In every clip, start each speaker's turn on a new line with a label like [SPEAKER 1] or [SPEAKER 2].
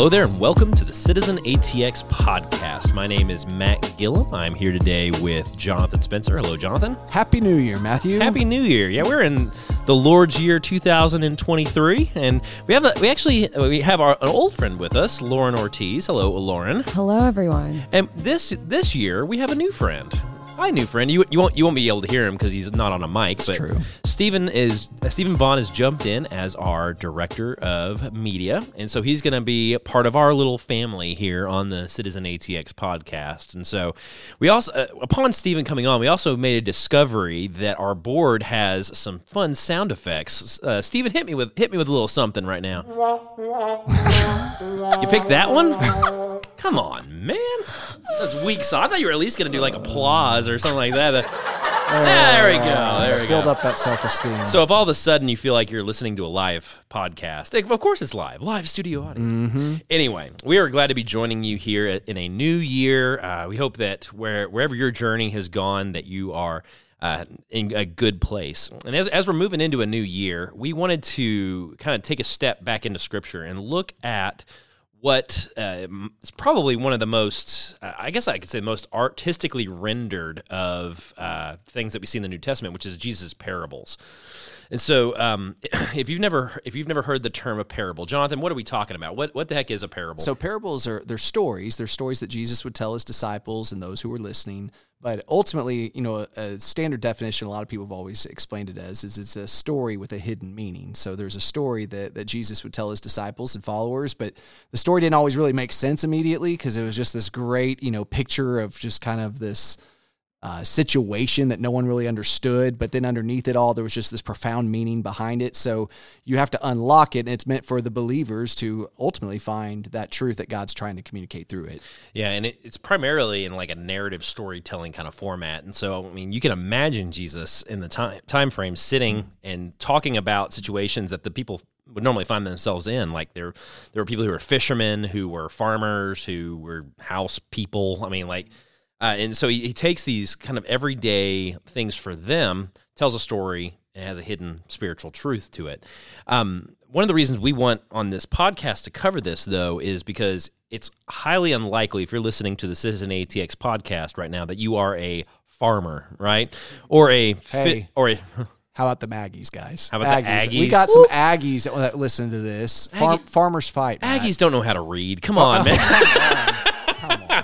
[SPEAKER 1] Hello there, and welcome to the Citizen ATX podcast. My name is Matt Gillum. I'm here today with Jonathan Spencer. Hello, Jonathan.
[SPEAKER 2] Happy New Year, Matthew.
[SPEAKER 1] Happy New Year. Yeah, we're in the Lord's year 2023, and we have a, we actually uh, we have our an old friend with us, Lauren Ortiz. Hello, Lauren.
[SPEAKER 3] Hello, everyone.
[SPEAKER 1] And this this year we have a new friend. Hi, new friend. You, you won't you won't be able to hear him because he's not on a mic. but
[SPEAKER 2] true.
[SPEAKER 1] Stephen is uh, Stephen Vaughn has jumped in as our director of media, and so he's going to be part of our little family here on the Citizen ATX podcast. And so we also, uh, upon Stephen coming on, we also made a discovery that our board has some fun sound effects. Uh, Stephen, hit me with hit me with a little something right now. you picked that one? Come on, man. That's weak. So I thought you were at least going to do like applause or something like that. there we go. There we
[SPEAKER 2] Build
[SPEAKER 1] go.
[SPEAKER 2] Build up that self esteem.
[SPEAKER 1] So if all of a sudden you feel like you're listening to a live podcast, eh, of course it's live, live studio audience. Anyway, we are glad to be joining you here in a new year. Uh, we hope that where wherever your journey has gone, that you are. Uh, in a good place. And as, as we're moving into a new year, we wanted to kind of take a step back into scripture and look at what uh, is probably one of the most, uh, I guess I could say, most artistically rendered of uh, things that we see in the New Testament, which is Jesus' parables. And so, um, if you've never if you've never heard the term a parable, Jonathan, what are we talking about? What what the heck is a parable?
[SPEAKER 2] So parables are they're stories. They're stories that Jesus would tell his disciples and those who were listening. But ultimately, you know, a, a standard definition a lot of people have always explained it as is it's a story with a hidden meaning. So there's a story that, that Jesus would tell his disciples and followers, but the story didn't always really make sense immediately because it was just this great, you know, picture of just kind of this uh, situation that no one really understood. But then underneath it all, there was just this profound meaning behind it. So you have to unlock it, and it's meant for the believers to ultimately find that truth that God's trying to communicate through it.
[SPEAKER 1] Yeah, and it, it's primarily in like a narrative storytelling kind of format. And so, I mean, you can imagine Jesus in the time time frame sitting and talking about situations that the people would normally find themselves in. Like there, there were people who were fishermen, who were farmers, who were house people. I mean, like, uh, and so he, he takes these kind of everyday things for them, tells a story, and has a hidden spiritual truth to it. Um, one of the reasons we want on this podcast to cover this, though, is because it's highly unlikely if you're listening to the Citizen ATX podcast right now that you are a farmer, right? Or a
[SPEAKER 2] Hey.
[SPEAKER 1] or a
[SPEAKER 2] How about the Maggies, guys?
[SPEAKER 1] How about the
[SPEAKER 2] We got some Aggies that, listen to this. Farm, farmers fight. Matt.
[SPEAKER 1] Aggies don't know how to read. Come on, man.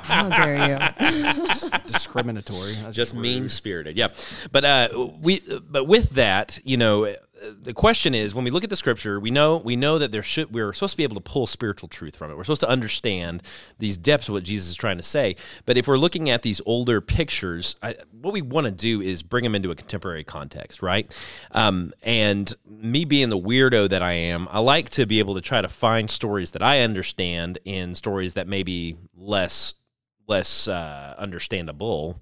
[SPEAKER 3] How dare you?
[SPEAKER 2] discriminatory. That's
[SPEAKER 1] just mean spirited. Yeah, but uh, we but with that, you know, the question is when we look at the scripture, we know we know that there should we're supposed to be able to pull spiritual truth from it. We're supposed to understand these depths of what Jesus is trying to say. But if we're looking at these older pictures, I, what we want to do is bring them into a contemporary context, right? Um, and me being the weirdo that I am, I like to be able to try to find stories that I understand in stories that may be less less uh, understandable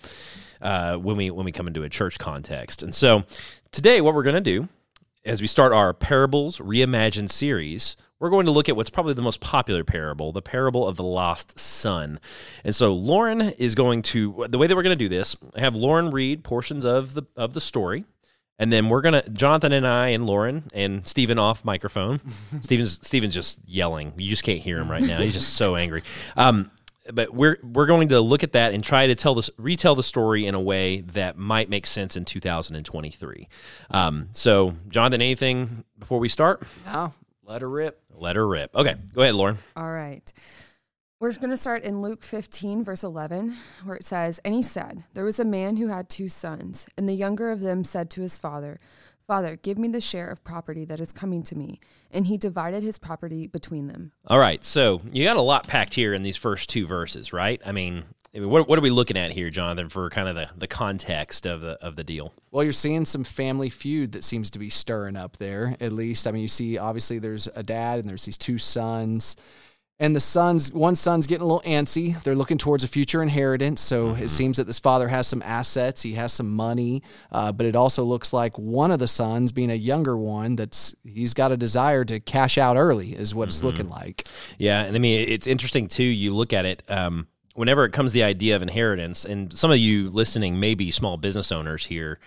[SPEAKER 1] uh, when we when we come into a church context. And so today, what we're going to do as we start our parables reimagined series. We're going to look at what's probably the most popular parable, the parable of the lost son. And so Lauren is going to the way that we're going to do this, I have Lauren read portions of the of the story. And then we're gonna Jonathan and I and Lauren and Stephen off microphone. Stephen's Stephen's just yelling. You just can't hear him right now. He's just so angry. Um, but we're we're going to look at that and try to tell this retell the story in a way that might make sense in 2023. Um, so, Jonathan, anything before we start?
[SPEAKER 2] No, let her rip.
[SPEAKER 1] Let her rip. Okay, go ahead, Lauren.
[SPEAKER 3] All right. We're going to start in Luke 15, verse 11, where it says, And he said, There was a man who had two sons, and the younger of them said to his father, Father, give me the share of property that is coming to me. And he divided his property between them.
[SPEAKER 1] All right, so you got a lot packed here in these first two verses, right? I mean, what, what are we looking at here, Jonathan, for kind of the, the context of the of the deal?
[SPEAKER 2] Well, you're seeing some family feud that seems to be stirring up there. At least, I mean, you see obviously there's a dad and there's these two sons, and the sons, one son's getting a little antsy. They're looking towards a future inheritance. So
[SPEAKER 1] Mm-hmm.
[SPEAKER 2] it seems that this father has some assets, he has some money, uh, but it also looks like one of the sons, being a younger one, that's he's got a desire to cash out early, is what it's
[SPEAKER 1] Mm-hmm.
[SPEAKER 2] looking like.
[SPEAKER 1] Yeah, and I mean it's interesting too. You look at it um, whenever it comes to the idea of inheritance, and some of you listening may be small business owners here.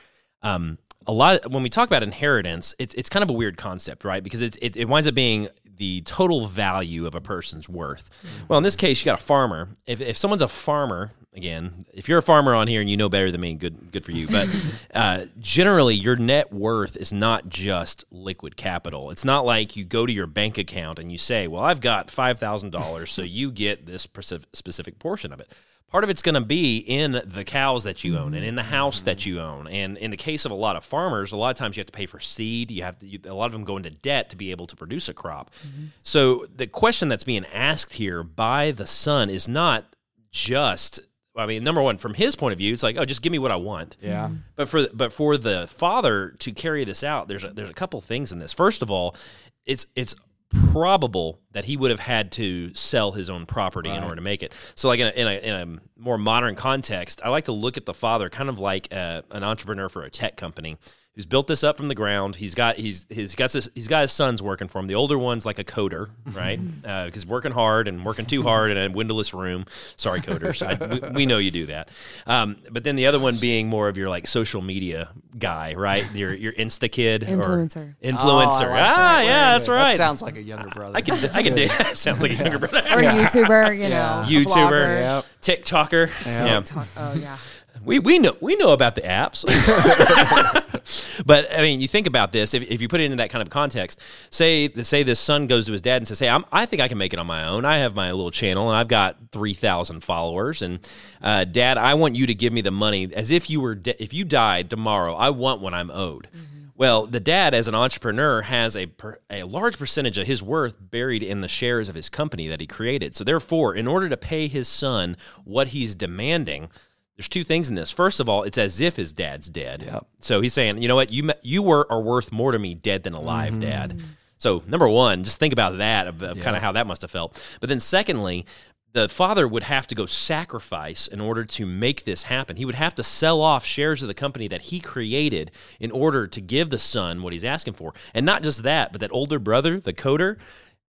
[SPEAKER 1] Um, a lot when we talk about inheritance, it's it's kind of a weird concept, right? Because it, it it winds up being the total value of a person's worth. Well, in this case, you got a farmer. If, if someone's a farmer, again, if you're a farmer on here and you know better than me, good good for you. But uh, generally, your net worth is not just liquid capital. It's not like you go to your bank account and you say, "Well, I've got five thousand dollars, so you get this specific specific portion of it." Part of it's going to be in the cows that you own and in the house that you own. And in the case of a lot of farmers, a lot of times you have to pay for seed. You have to, you, a lot of them go into debt to be able to produce a crop. Mm-hmm. So the question that's being asked here by the son is not just. I mean, number one, from his point of view, it's like, oh, just give me what I want.
[SPEAKER 2] Yeah. Mm-hmm.
[SPEAKER 1] But for but for the father to carry this out, there's a, there's a couple things in this. First of all, it's it's probable that he would have had to sell his own property in order to make it. So, like in a, in a, in a more modern context, I like to look at the father kind of like uh an entrepreneur for a tech company who's built this up from the ground. He's got he's he's got his, he's got his sons working for him. The older one's like a coder, right? Because working hard and working too hard in a windowless room. Sorry, coders, I, we, we know you do that. Um, but then the other one being more of your like social media guy, right? Your your Insta kid
[SPEAKER 3] Influencer.
[SPEAKER 1] or influencer.
[SPEAKER 2] Oh, like
[SPEAKER 1] ah,
[SPEAKER 2] that.
[SPEAKER 1] yeah, that's
[SPEAKER 2] good.
[SPEAKER 1] right.
[SPEAKER 2] That sounds like a younger brother.
[SPEAKER 1] I can I can do that. Sounds like a younger brother.
[SPEAKER 3] or a YouTuber, you know, a
[SPEAKER 1] YouTuber.
[SPEAKER 2] Yep.
[SPEAKER 1] TikToker. Yeah.
[SPEAKER 3] Talk- oh yeah.
[SPEAKER 1] We, we know we know about the apps, but I mean, you think about this. If, if you put it into that kind of context, say say this son goes to his dad and says, "Hey, I'm, I think I can make it on my own. I have my little channel and I've got three thousand followers. And uh, Dad, I want you to give me the money as if you were de- if you died tomorrow. I want what I'm owed." Well, the dad, as an entrepreneur, has a per, a large percentage of his worth buried in the shares of his company that he created. So, therefore, in order to pay his son what he's demanding, there's two things in this. First of all, it's as if his dad's dead.
[SPEAKER 2] Yep.
[SPEAKER 1] So he's saying, you know what, you you were are worth more to me dead than alive, mm-hmm. Dad. So number one, just think about that of, of kind of how that must have felt. But then secondly, the father would have to go sacrifice in order to make this happen. He would have to sell off shares of the company that he created in order to give the son what he's asking for. And not just that, but that older brother, the coder,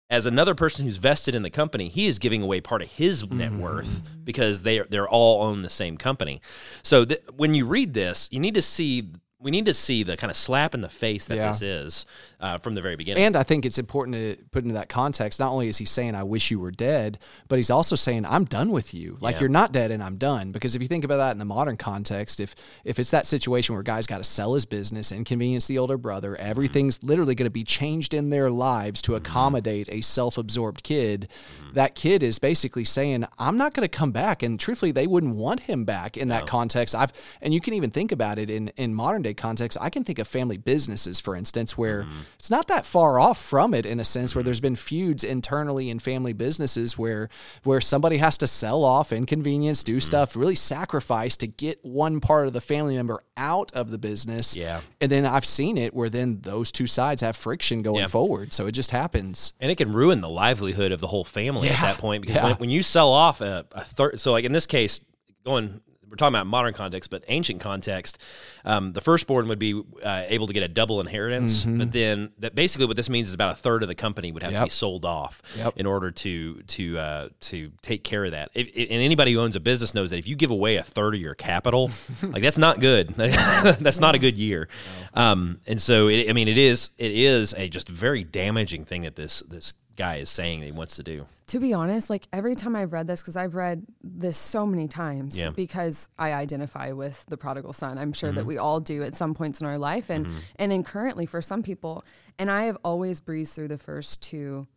[SPEAKER 1] as another person who's vested in the company, he is giving away part of his net mm-hmm. worth because they are, they're all own the same company. So th- when you read this, you need to see we need to see the kind of slap in the face that
[SPEAKER 2] Yeah.
[SPEAKER 1] this is uh, from the very beginning.
[SPEAKER 2] And I think it's important to put into that context. Not only is he saying, I wish you were dead, but he's also saying, I'm done with you. Like
[SPEAKER 1] Yeah.
[SPEAKER 2] you're not dead and I'm done. Because if you think about that in the modern context, if if it's that situation where a guy's got to sell his business, inconvenience the older brother, everything's mm-hmm. literally going to be changed in their lives to mm-hmm. accommodate a self absorbed kid, mm-hmm. that kid is basically saying, I'm not going to come back. And truthfully, they wouldn't want him back in that context. I've and you can even think about it in, in modern day context. I can think of family businesses, for instance, where mm-hmm. it's not that far off from it in a sense where mm-hmm. there's been feuds internally in family businesses where where somebody has to sell off inconvenience, do mm-hmm. stuff, really sacrifice to get one part of the family member out of the business.
[SPEAKER 1] Yeah.
[SPEAKER 2] And then I've seen it where then those two sides have friction going
[SPEAKER 1] Yeah.
[SPEAKER 2] forward. So it just happens.
[SPEAKER 1] and it can ruin the livelihood of the whole family at that point because
[SPEAKER 2] Yeah.
[SPEAKER 1] when, when you sell off a, a third so like in this case going we're talking about modern context but ancient context um, the firstborn would be uh, able to get a double inheritance but then that basically what this means is about a third of the company would have to be
[SPEAKER 2] Mm-hmm.
[SPEAKER 1] Sold off
[SPEAKER 2] Yep.
[SPEAKER 1] in order to to uh, to take care of that. If, if- and anybody who owns a business knows that if you give away a third of your capital like that's not good. That's not a good year. Um, and so it, I mean it is it is a just very damaging thing that this this guy is saying that he wants to do.
[SPEAKER 3] To be honest, like every time I've read this, because I've read this so many times,
[SPEAKER 1] Yeah.
[SPEAKER 3] because I identify with the prodigal son. I'm sure
[SPEAKER 1] Mm-hmm.
[SPEAKER 3] that we all do at some points in our life, and and then currently for some people. And I have always breezed through the first two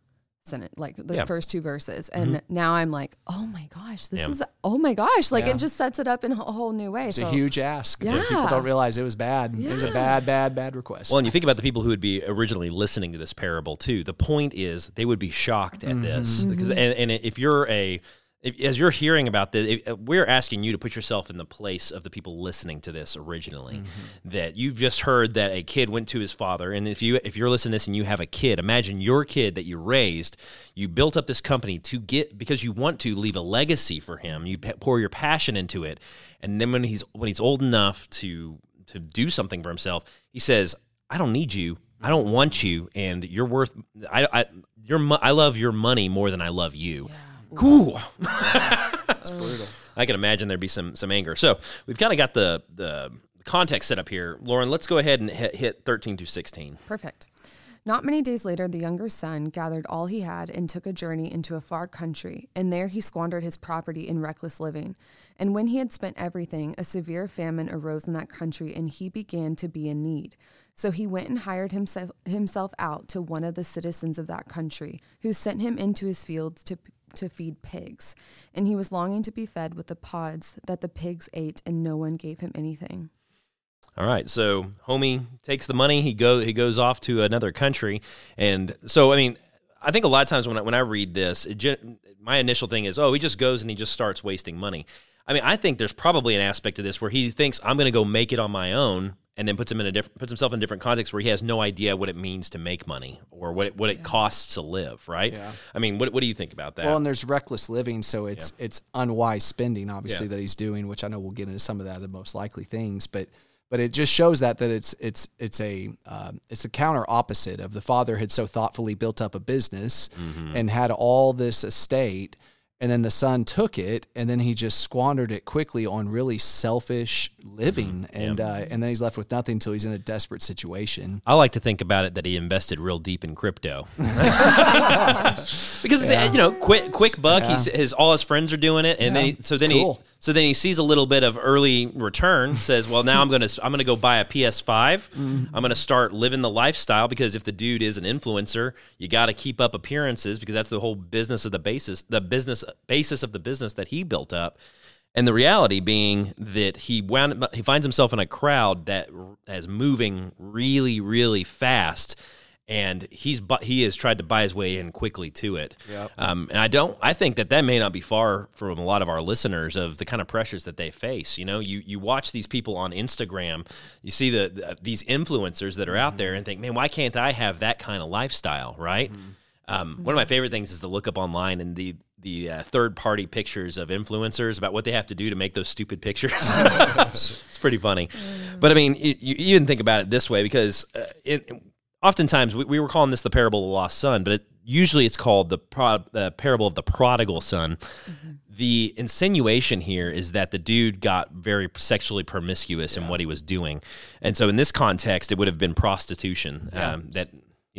[SPEAKER 3] sentence, like the
[SPEAKER 1] Yeah. Mm-hmm.
[SPEAKER 3] first two verses, and now I'm like, oh my gosh, this
[SPEAKER 1] Yeah.
[SPEAKER 3] is oh my gosh, like
[SPEAKER 2] Yeah.
[SPEAKER 3] it just sets it up in a whole new way.
[SPEAKER 2] It's
[SPEAKER 3] so
[SPEAKER 2] a huge ask. that People
[SPEAKER 3] Yeah.
[SPEAKER 2] don't realize it was bad. It was a bad, bad, bad request.
[SPEAKER 1] Well, and you think about the people who would be originally listening to this parable too. The point is they would be shocked at this because, and, and if you're a if, as you're hearing about this, if, uh, we're asking you to put yourself in the place of the people listening to this originally. Mm-hmm. That you've just heard that a kid went to his father, and if you if you're listening to this and you have a kid, imagine your kid that you raised, you built up this company to get because you want to leave a legacy for him. You pour your passion into it, and then when he's when he's old enough to to do something for himself, he says, "I don't need you. I don't want you, and you're worth. I, I, your, I love your money more than I love you." Cool.
[SPEAKER 2] That's brutal.
[SPEAKER 1] I can imagine there'd be some some anger. So we've kind of got the the context set up here. Lauren, let's go ahead and hit, hit thirteen through sixteen.
[SPEAKER 3] Perfect. Not many days later, the younger son gathered all he had and took a journey into a far country, and there he squandered his property in reckless living. And when he had spent everything, a severe famine arose in that country, and he began to be in need. So he went and hired himself, himself out to one of the citizens of that country, who sent him into his fields to, to feed pigs. And he was longing to be fed with the pods that the pigs ate, and no one gave him anything.
[SPEAKER 1] All right, so homie takes the money. He go he goes off to another country, and so I mean, I think a lot of times when I, when I read this, it, my initial thing is, oh, he just goes and he just starts wasting money. I mean, I think there's probably an aspect of this where he thinks I'm going to go make it on my own, and then puts him in a different puts himself in a different context where he has no idea what it means to make money or what it, what it costs to live. Right?
[SPEAKER 2] Yeah.
[SPEAKER 1] I mean, what what do you think about that?
[SPEAKER 2] Well, and there's reckless living, so it's it's unwise spending, obviously,
[SPEAKER 1] Yeah.
[SPEAKER 2] that he's doing, which I know we'll get into some of that, the most likely things, but but it just shows that that it's it's it's a um, it's a counter opposite of the father had so thoughtfully built up a business
[SPEAKER 1] Mm-hmm.
[SPEAKER 2] and had all this estate, and then the son took it and then he just squandered it quickly on really selfish living,
[SPEAKER 1] Mm-hmm.
[SPEAKER 2] and uh, and then he's left with nothing until he's in a desperate situation.
[SPEAKER 1] I like to think about it that he invested real deep in crypto because it's, you know quick quick buck. He's his all his friends are doing it, and then he, so then
[SPEAKER 2] cool.
[SPEAKER 1] So then he sees a little bit of early return. Says, "Well, now I'm gonna I'm gonna go buy a PS5. Mm-hmm. I'm gonna start living the lifestyle because if the dude is an influencer, you got to keep up appearances because that's the whole business of the basis the business basis of the business that he built up." And the reality being that he wound he finds himself in a crowd that is moving really, really fast, and he's bu- he has tried to buy his way in quickly to it. Um, and I don't I think that that may not be far from a lot of our listeners of the kind of pressures that they face. You know, you you watch these people on Instagram, you see the, the these influencers that are out there, and think, man, why can't I have that kind of lifestyle? Right. Um, one of my favorite things is to look up online and the the uh, third party pictures of influencers about what they have to do to make those stupid pictures. it's pretty funny, but I mean, it, you even think about it this way because uh, it, oftentimes we, we were calling this the parable of the lost son, but it, usually it's called the, pro, the parable of the prodigal son. The insinuation here is that the dude got very sexually promiscuous in what he was doing, and so in this context, it would have been prostitution. Um, that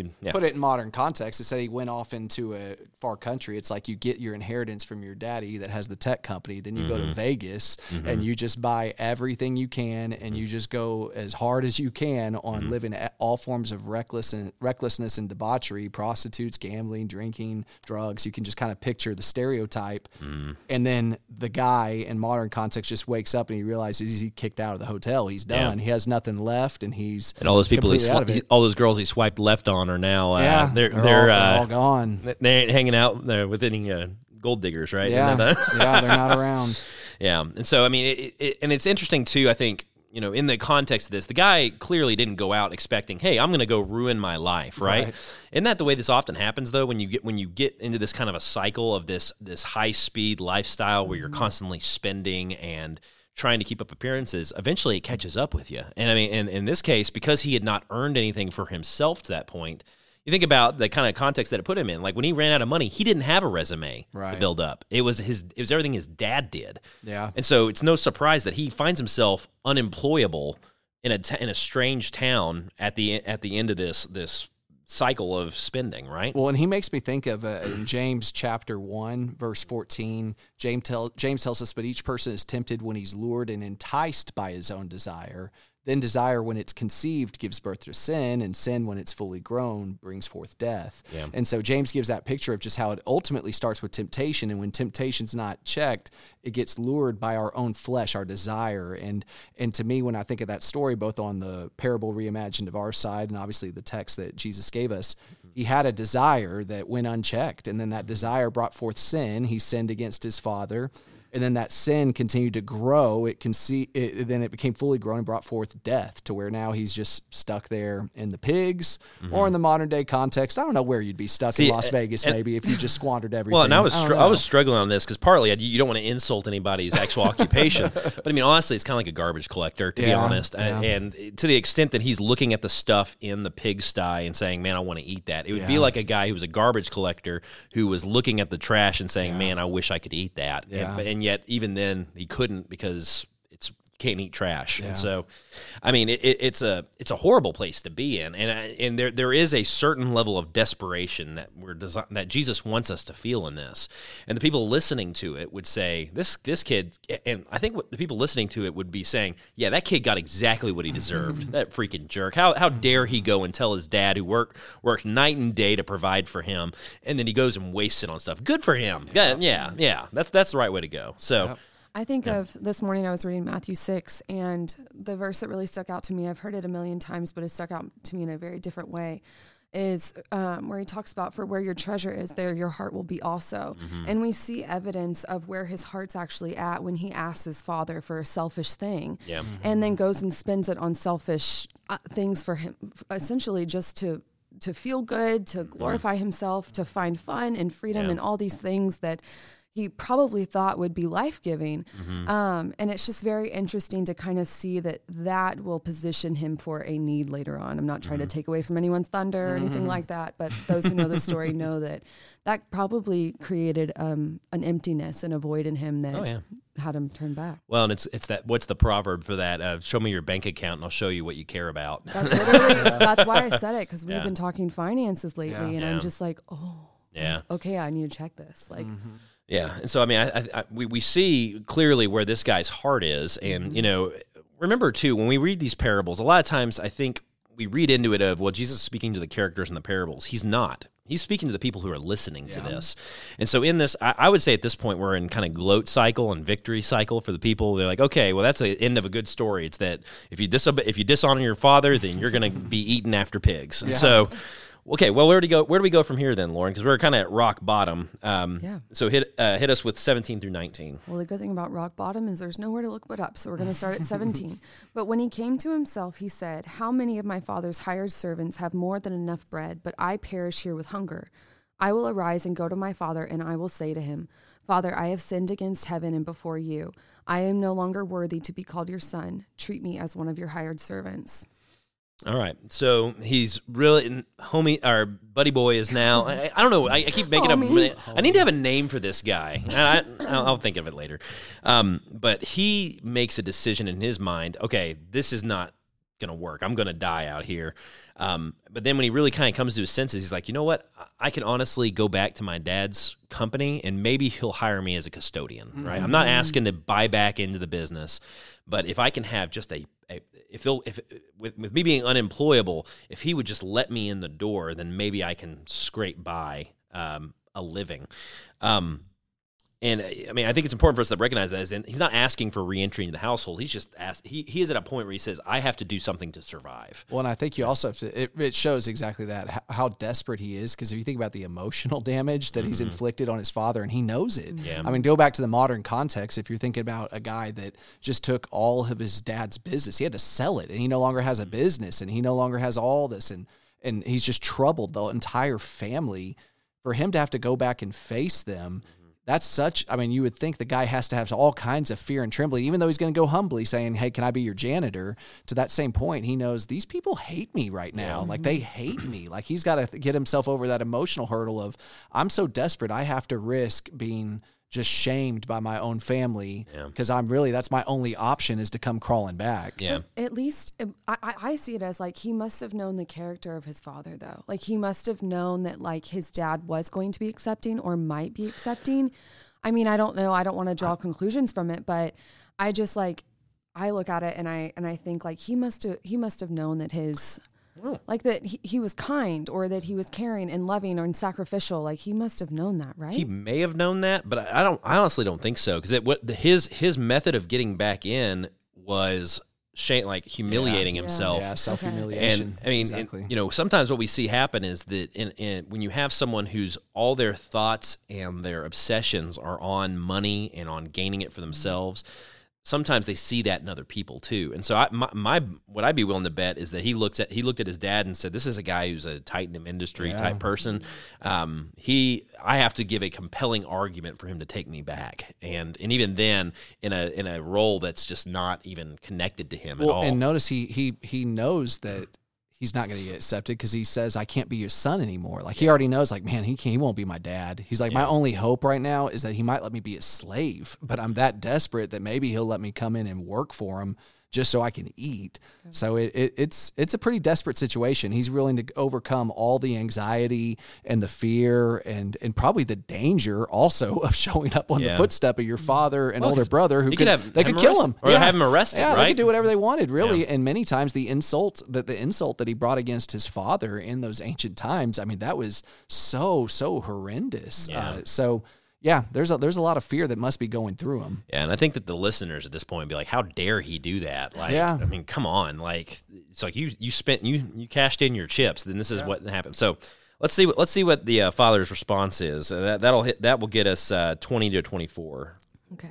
[SPEAKER 1] you- yeah.
[SPEAKER 2] put it in modern context, it said he went off into a far country. It's like you get your inheritance from your daddy that has the tech company. Then you go
[SPEAKER 1] Mm-hmm.
[SPEAKER 2] to Vegas and you just buy everything you can, and you just go as hard as you can on
[SPEAKER 1] Mm-hmm.
[SPEAKER 2] living all forms of reckless and recklessness and debauchery, prostitutes, gambling, drinking, drugs. You can just kind of picture the stereotype.
[SPEAKER 1] Mm-hmm.
[SPEAKER 2] And then the guy in modern context just wakes up and he realizes he's kicked out of the hotel. He's done. He has nothing left, and he's
[SPEAKER 1] And all those people, he
[SPEAKER 2] completely out of
[SPEAKER 1] swi-
[SPEAKER 2] it.
[SPEAKER 1] all those girls he swiped left on are now, uh,
[SPEAKER 2] yeah,
[SPEAKER 1] they're
[SPEAKER 2] they're,
[SPEAKER 1] they're,
[SPEAKER 2] all,
[SPEAKER 1] uh,
[SPEAKER 2] they're all gone.
[SPEAKER 1] they ain't hanging out there with any uh, gold diggers, right?
[SPEAKER 2] Yeah, yeah, they're not around.
[SPEAKER 1] yeah. And so, I mean, it, it, and it's interesting too. I think you know, in the context of this, the guy clearly didn't go out expecting, "Hey, I'm going to go ruin my life," right?
[SPEAKER 2] Right.
[SPEAKER 1] Isn't that the way this often happens, though? When you get when you get into this kind of a cycle of this this high speed lifestyle where you're constantly spending and trying to keep up appearances, eventually it catches up with you. And I mean, in, in this case, because he had not earned anything for himself to that point, you think about the kind of context that it put him in. Like when he ran out of money, he didn't have a resume to
[SPEAKER 2] Right.
[SPEAKER 1] build up. It was his. It was everything his dad did.
[SPEAKER 2] Yeah.
[SPEAKER 1] And so it's no surprise that he finds himself unemployable in a t- in a strange town at the at the end of this this cycle of spending, right?
[SPEAKER 2] Well, and he makes me think of uh, in James chapter 1, verse 14. James, tell, James tells us, But each person is tempted when he's lured and enticed by his own desire. Then desire, when it's conceived, gives birth to sin, and sin, when it's fully grown, brings forth death.
[SPEAKER 1] Yeah.
[SPEAKER 2] And so James gives that picture of just how it ultimately starts with temptation. And when temptation's not checked, it gets lured by our own flesh, our desire. And and to me, when I think of that story, both on the parable reimagined of our side and obviously the text that Jesus gave us, mm-hmm. he had a desire that went unchecked. And then that desire brought forth sin. He sinned against his father. And then that sin continued to grow. It can see. It, then it became fully grown and brought forth death, to where now he's just stuck there in the pigs, or mm-hmm. in the modern day context. I don't know where you'd be stuck
[SPEAKER 1] See,
[SPEAKER 2] in Las Vegas,
[SPEAKER 1] and-
[SPEAKER 2] maybe if you just squandered everything.
[SPEAKER 1] Well, and I was str- I was struggling on this because partly you don't want to insult anybody's actual occupation, but I mean honestly, it's kind of like a garbage collector to be honest.
[SPEAKER 2] yeah.
[SPEAKER 1] And, and to the extent that he's looking at the stuff in the pigsty and saying, "Man, I want to eat that," it would be like a guy who was a garbage collector who was looking at the trash and saying, "Man, I wish I could eat that."
[SPEAKER 2] Yeah.
[SPEAKER 1] And, but- and yet, even then, he couldn't because can't eat trash. And so, I mean, it, it, it's a it's a horrible place to be in, and uh, and there there is a certain level of desperation that we're desi- that Jesus wants us to feel in this, and the people listening to it would say this this kid, and I think what the people listening to it would be saying, yeah, that kid got exactly what he deserved. that freaking jerk. How how dare he go and tell his dad who worked worked night and day to provide for him, and then he goes and wastes it on stuff. Good for him. Yeah, yeah, yeah. That's that's the right way to go. So.
[SPEAKER 3] I think of this morning I was reading Matthew 6 and the verse that really stuck out to me, I've heard it a million times, but it stuck out to me in a very different way, is um, where he talks about for where your treasure is, there your heart will be also. And we see evidence of where his heart's actually at when he asks his father for a selfish thing
[SPEAKER 1] Yeah.
[SPEAKER 3] and then goes and spends it on selfish uh, things for him, essentially just to to feel good, to glorify himself, to find fun and freedom
[SPEAKER 1] Yeah.
[SPEAKER 3] and all these things that he probably thought would be life giving. Um, and it's just very interesting to kind of see that that will position him for a need later on. I'm not trying to take away from anyone's thunder or anything like that, but those who know the story know that that probably created um, an emptiness and a void in him that
[SPEAKER 1] Oh, yeah.
[SPEAKER 3] had him turn back.
[SPEAKER 1] Well, and it's it's that what's the proverb for that? Uh, show me your bank account, and I'll show you what you care about.
[SPEAKER 3] That's literally that's why I said it because we've
[SPEAKER 1] Yeah.
[SPEAKER 3] been talking finances lately, and
[SPEAKER 1] Yeah.
[SPEAKER 3] I'm just like, oh,
[SPEAKER 1] Yeah,
[SPEAKER 3] okay, I need to check this. Like,
[SPEAKER 1] yeah. And so, I mean, I, I, I, we we see clearly where this guy's heart is, and mm-hmm. you know, remember too when we read these parables, a lot of times I think we read into it of well, Jesus is speaking to the characters in the parables. He's not. He's speaking to the people who are listening to this. And so, in this, I, I would say at this point, we're in kind of gloat cycle and victory cycle for the people. They're like, okay, well, that's the end of a good story. It's that if you disobey, if you dishonor your father, then you're going to be eaten after pigs. And so, okay, well, where do we go? Where do we go from here then, Lauren? Because we're kind of at rock bottom. Um,
[SPEAKER 3] Yeah.
[SPEAKER 1] So hit uh, hit us with 17 through 19.
[SPEAKER 3] Well, the good thing about rock bottom is there's nowhere to look but up. So we're going to start at 17. But when he came to himself, he said, How many of my father's hired servants have more than enough bread, but I perish here with hunger? I will arise and go to my father, and I will say to him, Father, I have sinned against heaven and before you. I am no longer worthy to be called your son. Treat me as one of your hired servants.
[SPEAKER 1] All right. So he's really homie. Our buddy boy is now. I, I don't know. I, I keep making
[SPEAKER 3] Homie.
[SPEAKER 1] up. I need to have a name for this guy. I, I'll, I'll think of it later. Um, but he makes a decision in his mind. Okay, this is not going to work. I'm going to die out here. Um, but then when he really kind of comes to his senses, he's like, you know what? I can honestly go back to my dad's company and maybe he'll hire me as a custodian, right? I'm not asking to buy back into the business, but if I can have just a if he'll, if with, with me being unemployable, if he would just let me in the door, then maybe I can scrape by um, a living. Um, and uh, I mean, I think it's important for us to recognize that in, he's not asking for reentry into the household. He's just asked, he, he is at a point where he says, I have to do something to survive.
[SPEAKER 2] Well, and I think you also have to, it, it shows exactly that, how, how desperate he is. Because if you think about the emotional damage that he's inflicted on his father, and he knows it.
[SPEAKER 1] Yeah.
[SPEAKER 2] I mean, go back to the modern context. If you're thinking about a guy that just took all of his dad's business, he had to sell it, and he no longer has a business, and he no longer has all this, and and he's just troubled the entire family. For him to have to go back and face them, that's such i mean you would think the guy has to have all kinds of fear and trembling even though he's going to go humbly saying hey can i be your janitor? To that same point he knows these people hate me right now. Like they hate me. Like he's got to get himself over that emotional hurdle of i'm so desperate i have to risk being just shamed by my own family because i'm really that's my only option is to come crawling back
[SPEAKER 1] Yeah.
[SPEAKER 3] At least um, I, I I see it as like he must have known the character of his father, though. Like he must have known that like his dad was going to be accepting or might be accepting. I mean, I don't know. I don't want to draw conclusions from it, but I just like I look at it and I and I think like he must have he must have known that his Oh. like that he, he was kind or that he was caring and loving or and sacrificial. Like he must have known that, right?
[SPEAKER 1] He may have known that, but I I don't. I honestly don't think so because it what the, his his method of getting back in was shame, like humiliating
[SPEAKER 3] Yeah.
[SPEAKER 1] himself.
[SPEAKER 2] yeah self-humiliation
[SPEAKER 1] And I mean, and, you know, sometimes what we see happen is that in, in when you have someone whose all their thoughts and their obsessions are on money and on gaining it for mm-hmm. themselves, sometimes they see that in other people too. And so, I, my, my what I'd be willing to bet is that he looks at he looked at his dad and said, "This is a guy who's a titan of industry type person. Um, he, I have to give a compelling argument for him to take me back, and and even then, in a in a role that's just not even connected to him at all.
[SPEAKER 2] and notice he he he knows that he's not going to get accepted because he says I can't be your son anymore. Like he already knows, like man, he can't, he won't be my dad. He's like my only hope right now is that he might let me be a slave, but I'm that desperate that maybe he'll let me come in and work for him just so I can eat. So it, it, it's it's a pretty desperate situation. He's willing to overcome all the anxiety and the fear and and probably the danger also of showing up on
[SPEAKER 1] Yeah.
[SPEAKER 2] the footstep of your father and
[SPEAKER 1] Well,
[SPEAKER 2] older
[SPEAKER 1] 'cause
[SPEAKER 2] brother who could,
[SPEAKER 1] could have-
[SPEAKER 2] they
[SPEAKER 1] have
[SPEAKER 2] could
[SPEAKER 1] him
[SPEAKER 2] kill
[SPEAKER 1] arrested.
[SPEAKER 2] him
[SPEAKER 1] Or have him arrested,
[SPEAKER 2] Yeah, they could do whatever they wanted, really.
[SPEAKER 1] Yeah.
[SPEAKER 2] And many times the insult that the insult that he brought against his father in those ancient times, I mean, that was so so horrendous.
[SPEAKER 1] Yeah.
[SPEAKER 2] Uh, so yeah, there's a there's a lot of fear that must be going through him.
[SPEAKER 1] Yeah, and I think that the listeners at this point would be like, "How dare he do that?" Like,
[SPEAKER 2] Yeah.
[SPEAKER 1] I mean, come on, like it's like you you spent you you cashed in your chips, then this is what happened. So let's see what let's see what the uh, father's response is. Uh, that that'll hit that will get us uh, twenty to twenty four.
[SPEAKER 3] Okay.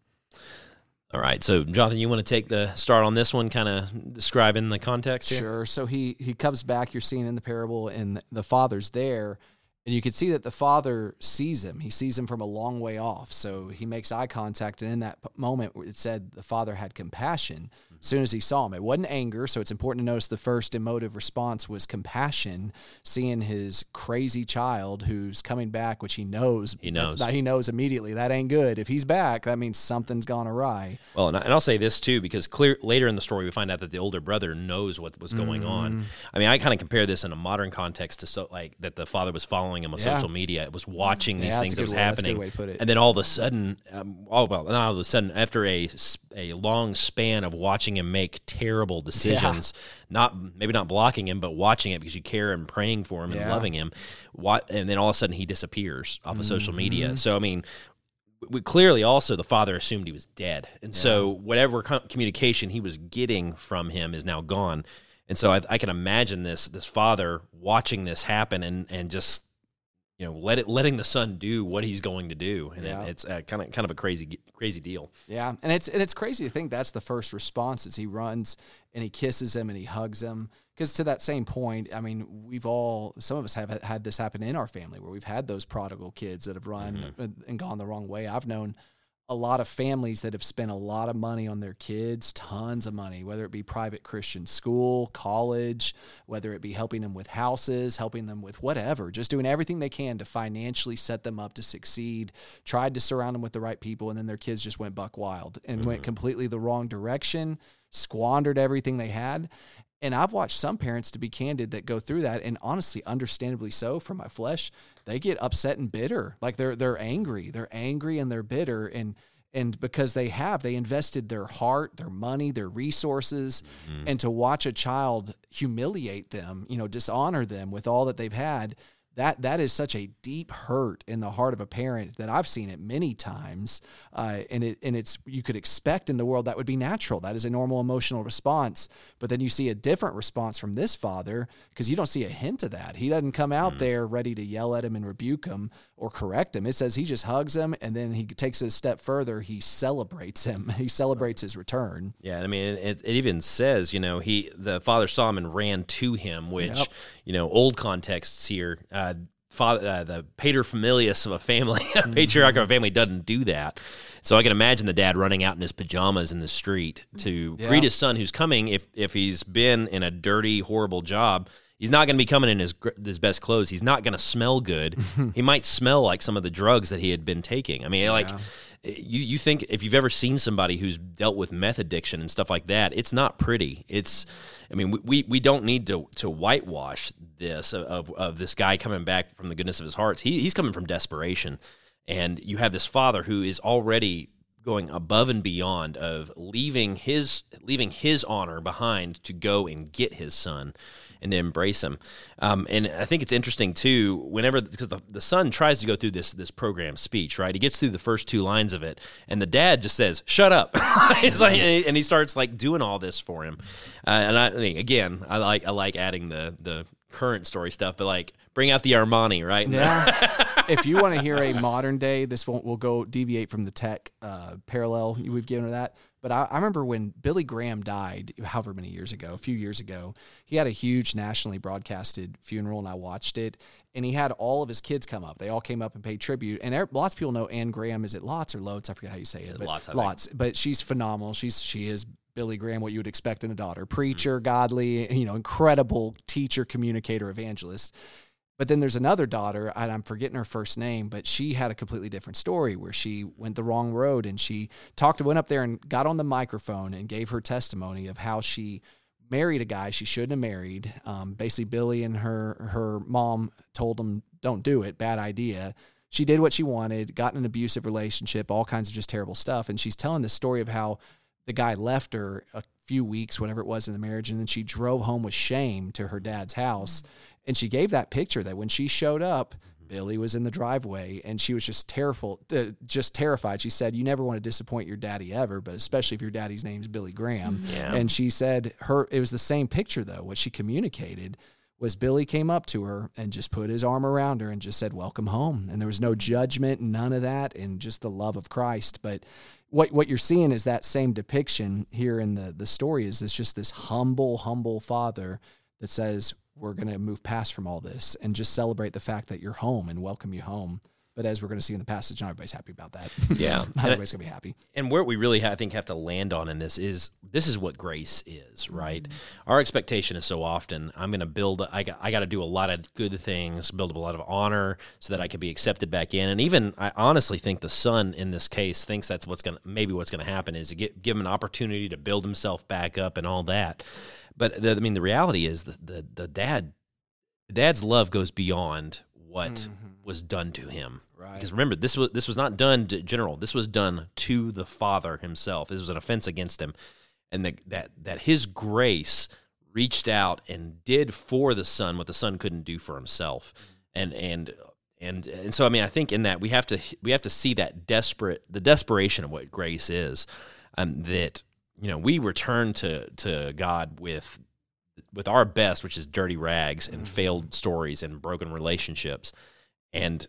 [SPEAKER 1] All right, so Jonathan, you want to take the start on this one, kind of describing the context here?
[SPEAKER 2] Sure. So he he comes back. You're seeing in the parable, and the father's there, and you can see that the father sees him. He sees him from a long way off. So he makes eye contact, and in that moment, it said the father had compassion. As soon as he saw him, it wasn't anger. So it's important to notice the first emotive response was compassion, seeing his crazy child who's coming back, which he knows.
[SPEAKER 1] He knows.
[SPEAKER 2] not- he knows immediately that ain't good. If he's back, that means something's gone awry.
[SPEAKER 1] Well, and, I'll say this too, because clear later in the story we find out that the older brother knows what was going
[SPEAKER 2] Mm-hmm.
[SPEAKER 1] on. I mean, I kind of compare this in a modern context to so like that the father was following him on
[SPEAKER 2] Yeah.
[SPEAKER 1] social media, it was watching these
[SPEAKER 2] Yeah,
[SPEAKER 1] things that was
[SPEAKER 2] way- that's a good
[SPEAKER 1] happening,
[SPEAKER 2] way to put it.
[SPEAKER 1] and then all of a sudden, um, all well, not all of a sudden, after a a long span of watching him make terrible decisions, not maybe not blocking him, but watching it because you care and praying for him and loving him, what, and then all of a sudden he disappears off of social
[SPEAKER 2] Mm-hmm.
[SPEAKER 1] media. So I mean we clearly also the father assumed he was dead. And so whatever co- communication he was getting from him is now gone. And so I, I can imagine this this father watching this happen and and just you know let it letting the son do what he's going to do. And
[SPEAKER 2] Yeah.
[SPEAKER 1] it's uh, kind of kind of a crazy crazy deal.
[SPEAKER 2] Yeah, and it's and it's crazy to think that's the first response is he runs and he kisses him and he hugs him. Because to that same point, I mean, we've all some of us have had this happen in our family where we've had those prodigal kids that have run and- and gone the wrong way. I've known a lot of families that have spent a lot of money on their kids, tons of money, whether it be private Christian school, college, whether it be helping them with houses, helping them with whatever, just doing everything they can to financially set them up to succeed, tried to surround them with the right people, and then their kids just went buck wild and went mm-hmm. completely the wrong direction, squandered everything they had. And I've watched some parents, to be candid, that go through that, and honestly, understandably so, for my flesh, they get upset and bitter. Like they're they're angry, they're angry and they're bitter, and and because they have, they invested their heart, their money, their resources, mm-hmm. and to watch a child humiliate them, you know, dishonor them with all that they've had. That that is such a deep hurt in the heart of a parent that I've seen it many times, uh, and it and it's you could expect in the world that would be natural. That is a normal emotional response, but then you see a different response from this father because you don't see a hint of that. He doesn't come out there ready to yell at him and rebuke him or correct him. It says he just hugs him and then he takes it a step further. He celebrates him. He celebrates his return.
[SPEAKER 1] Yeah, I mean, it, it even says, you know, he the father saw him and ran to him, which,
[SPEAKER 2] Yep.
[SPEAKER 1] you know, old contexts here. Uh, father, uh, the pater familias of a family, a patriarch of a family doesn't do that. So I can imagine the dad running out in his pajamas in the street to
[SPEAKER 2] Yeah.
[SPEAKER 1] greet his son who's coming. If if he's been in a dirty, horrible job, he's not going to be coming in his his best clothes. He's not going to smell good. he might smell like some of the drugs that he had been taking. I mean, like you you think if you've ever seen somebody who's dealt with meth addiction and stuff like that, it's not pretty. It's I mean, we, we, don't need to to whitewash this of, of, of this guy coming back from the goodness of his heart. He, he's coming from desperation. And you have this father who is already going above and beyond of leaving his leaving his honor behind to go and get his son and to embrace him. Um, and I think it's interesting too, whenever because the, the son tries to go through this this program speech, right? He gets through the first two lines of it, and the dad just says, "Shut up!" it's like, and he starts like doing all this for him. Uh, and I, I mean, again, I like I like adding the the current story stuff, but like bring out the Armani, right?
[SPEAKER 2] Yeah. if you want to hear a modern day, this won't will go deviate from the tech uh, parallel we've given to that. But I, I, remember when Billy Graham died, however many years ago, a few years ago, he had a huge nationally broadcasted funeral, and I watched it. And he had all of his kids come up. They all came up and paid tribute. And lots of people know Anne Graham. Is it Lotz or Lotes? I forget how you say it.
[SPEAKER 1] But lots.
[SPEAKER 2] Lotz. But she's phenomenal. She's she is Billy Graham, what you would expect in a daughter, preacher, mm-hmm. godly, you know, incredible teacher, communicator, evangelist. But then there's another daughter, and I'm forgetting her first name, but she had a completely different story where she went the wrong road and she talked, went up there and got on the microphone and gave her testimony of how she married a guy she shouldn't have married. Um, basically, Billy and her her mom told him, "Don't do it, bad idea." She did what she wanted, got in an abusive relationship, all kinds of just terrible stuff, and she's telling the story of how the guy left her a few weeks, whatever it was in the marriage, and then she drove home with shame to her dad's house. And she gave that picture that when she showed up, Billy was in the driveway and she was just terrified, uh, just terrified. She said, "You never want to disappoint your daddy ever, but especially if your daddy's name's Billy Graham." Yeah. And she said her it was the same picture though. What she communicated was Billy came up to her and just put his arm around her and just said, "Welcome home." And there was no judgment, none of that, and just the love of Christ. But what what you're seeing is that same depiction here in the the story is it's just this humble, humble father that says, We're gonna move past from all this and just celebrate the fact that you're home and welcome you home. But as we're going to see in the passage, not everybody's happy about that.
[SPEAKER 1] Yeah,
[SPEAKER 2] not everybody's going to be happy.
[SPEAKER 1] And where we really, I think, have to land on in this is this is what grace is, right? Mm-hmm. Our expectation is so often I'm going to build. I got, I got to do a lot of good things, build up a lot of honor, so that I can be accepted back in. And even I honestly think the son in this case thinks that's what's going to maybe what's going to happen is to get, give him an opportunity to build himself back up and all that. But the, I mean, the reality is the the, the dad, dad's love goes beyond what mm-hmm. was done to him. Right. Because remember, this was this was not done to general. This was done to the father himself. This was an offense against him, and the, that that his grace reached out and did for the son what the son couldn't do for himself, and and and and so I mean I think in that we have to we have to see that desperate the desperation of what grace is, um, that you know we return to to God with with our best, which is dirty rags and mm-hmm. failed stories and broken relationships, and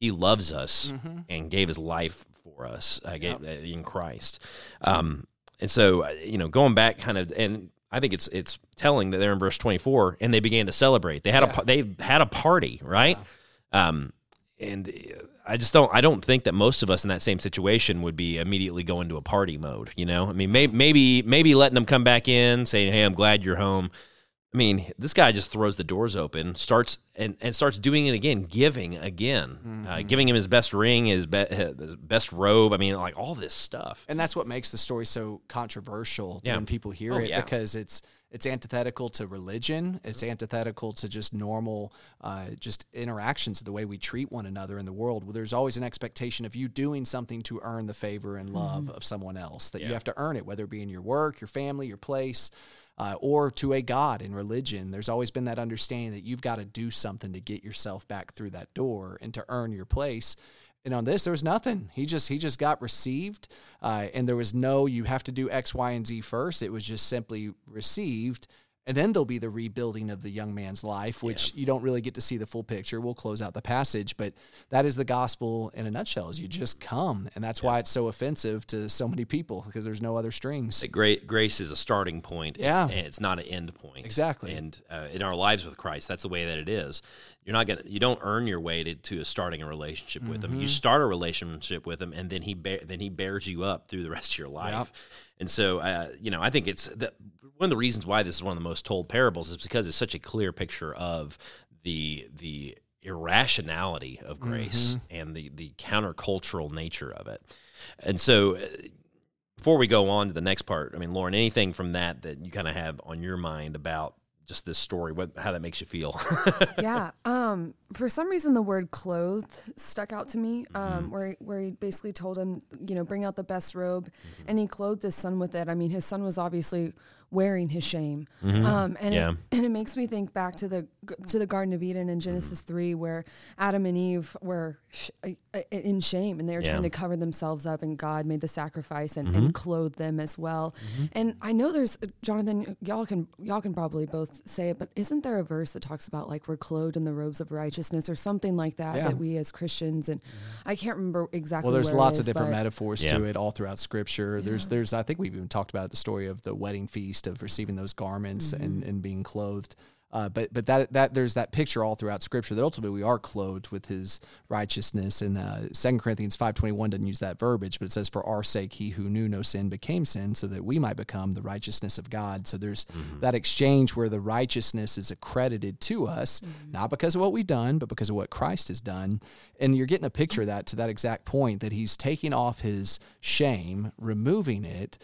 [SPEAKER 1] He loves us mm-hmm. and gave His life for us uh, gave, yep. uh, in Christ. Um, and so, uh, you know, going back, kind of, and I think it's it's telling that they're in verse twenty four, and they began to celebrate. They had yeah. a they had a party, right? Yeah. Um, and I just don't I don't think that most of us in that same situation would be immediately going to a party mode. You know, I mean, may, maybe maybe letting them come back in, saying, "Hey, I'm glad you're home." I mean, this guy just throws the doors open, starts and, and starts doing it again, giving again, uh, mm-hmm. uh, giving him his best ring, his, be, his, best robe. I mean, like all this stuff.
[SPEAKER 2] And that's what makes the story so controversial yeah. when people hear oh, it yeah. because it's it's antithetical to religion. It's antithetical to just normal, uh, just interactions, the way we treat one another in the world. Well, there's always an expectation of you doing something to earn the favor and love mm-hmm. of someone else. That yeah. you have to earn it, whether it be in your work, your family, your place, uh, or to a God in religion. There's always been that understanding that you've got to do something to get yourself back through that door and to earn your place. And on this, there was nothing. He just he just got received, uh, and there was no you have to do X, Y, and Z first. It was just simply received and then there'll be the rebuilding of the young man's life, which yeah. you don't really get to see the full picture. We'll close out the passage, but that is the gospel in a nutshell. Is you just come, and that's yeah. why it's so offensive to so many people because there's no other strings.
[SPEAKER 1] Great grace is a starting point.
[SPEAKER 2] Yeah,
[SPEAKER 1] it's, it's not an end point.
[SPEAKER 2] Exactly.
[SPEAKER 1] And uh, in our lives with Christ, that's the way that it is. You're not gonna. You don't earn your way to, to starting a relationship with mm-hmm. Him. You start a relationship with Him, and then He bear, then He bears you up through the rest of your life. Yep. And so, uh, you know, I think it's the, one of the reasons why this is one of the most told parables is because it's such a clear picture of the the irrationality of grace mm-hmm. and the the countercultural nature of it. And so, uh, before we go on to the next part, I mean, Lauren, anything from that that you kind of have on your mind about just this story, what how that makes you feel.
[SPEAKER 3] yeah. Um, for some reason, the word "clothed" stuck out to me. Um,
[SPEAKER 1] Mm-hmm.
[SPEAKER 3] where where he basically told him, you know, bring out the best robe,
[SPEAKER 1] Mm-hmm.
[SPEAKER 3] and he clothed his son with it. I mean, his son was obviously wearing his shame. Um, and
[SPEAKER 1] Yeah.
[SPEAKER 3] it, and it makes me think back to the to the Garden of Eden in Genesis
[SPEAKER 1] Mm-hmm.
[SPEAKER 3] three, where Adam and Eve were sh- uh, uh, in shame and they were
[SPEAKER 1] Yeah.
[SPEAKER 3] trying to cover themselves up, and God made the sacrifice and,
[SPEAKER 1] Mm-hmm.
[SPEAKER 3] and clothed them as well. And I know there's Jonathan, y'all can y'all can probably both say it, but isn't there a verse that talks about like we're clothed in the robes of righteousness or something like that
[SPEAKER 2] Yeah.
[SPEAKER 3] that we as Christians and I can't remember exactly.
[SPEAKER 2] Well, there's
[SPEAKER 3] where
[SPEAKER 2] lots
[SPEAKER 3] is,
[SPEAKER 2] of different metaphors
[SPEAKER 1] Yeah.
[SPEAKER 2] to it all throughout Scripture. There's, there's, I think we've even talked about it, the story of the wedding feast of receiving those garments and, and being clothed. Uh, but but that that there's that picture all throughout Scripture that ultimately we are clothed with His righteousness. And uh, Second Corinthians five twenty one doesn't use that verbiage, but it says, "For our sake, He who knew no sin became sin, so that we might become the righteousness of God." So there's that exchange where the righteousness is accredited to us, not because of what we've done, but because of what Christ has done. And you're getting a picture of that to that exact point that He's taking off His shame, removing it.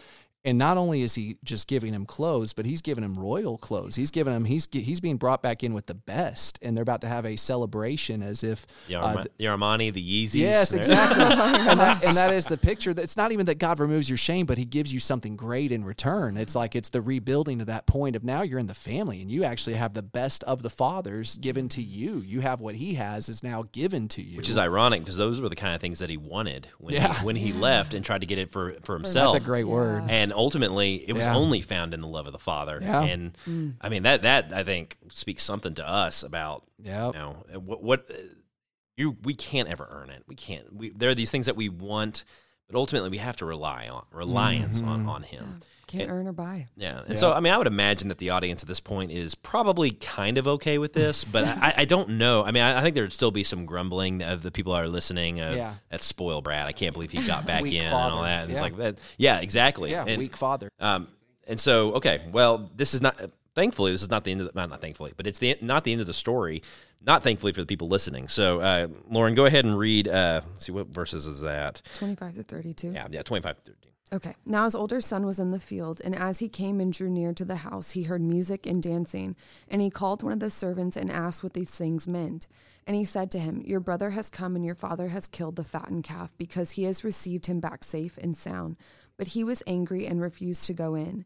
[SPEAKER 2] And not only is he just giving him clothes, but he's giving him royal clothes. He's giving him he's he's being brought back in with the best, and they're about to have a celebration as if
[SPEAKER 1] the,
[SPEAKER 2] uh,
[SPEAKER 1] Arma- the Armani, the Yeezys.
[SPEAKER 2] Yes, exactly. and, that, and that is the picture. That it's not even that God removes your shame, but He gives you something great in return. It's like it's the rebuilding of that point of now you're in the family and you actually have the best of the fathers given to you. You have what He has is now given to you.
[SPEAKER 1] Which is ironic because those were the kind of things that he wanted when
[SPEAKER 2] Yeah.
[SPEAKER 1] he, when he left and tried to get it for, for himself.
[SPEAKER 2] that's a great word.
[SPEAKER 1] And ultimately, it was
[SPEAKER 2] Yeah.
[SPEAKER 1] only found in the love of the Father.
[SPEAKER 2] Yeah.
[SPEAKER 1] And I mean that that I think speaks something to us about
[SPEAKER 2] Yep.
[SPEAKER 1] you know what what uh, you we can't ever earn it. We can't. We, there are these things that we want, but ultimately we have to rely on reliance
[SPEAKER 2] Mm-hmm.
[SPEAKER 1] on on Him.
[SPEAKER 3] Can't earn or buy.
[SPEAKER 1] Yeah, and so I mean, I would imagine that the audience at this point is probably kind of okay with this, but I, I don't know. I mean, I, I think there'd still be some grumbling of the people that are listening. Of,
[SPEAKER 2] Yeah.
[SPEAKER 1] that spoil brat. I can't believe he got back
[SPEAKER 2] Weak
[SPEAKER 1] in and all that. And it's
[SPEAKER 2] Yeah.
[SPEAKER 1] like that. Yeah, exactly.
[SPEAKER 2] yeah,
[SPEAKER 1] and,
[SPEAKER 2] weak father.
[SPEAKER 1] Um, and so okay, well, this is not. Thankfully, this is not the end of the, not, not thankfully, but it's the not the end of the story. Not thankfully for the people listening. So, uh, Lauren, go ahead and read. Uh, let's see what verses is that?
[SPEAKER 3] Twenty five to thirty two.
[SPEAKER 1] Yeah, yeah, twenty five.
[SPEAKER 3] Okay. Now his older son was in the field, and as he came and drew near to the house, he heard music and dancing. And he called one of the servants and asked what these things meant. And he said to him, Your brother has come, and your father has killed the fattened calf, because he has received him back safe and sound. But he was angry and refused to go in.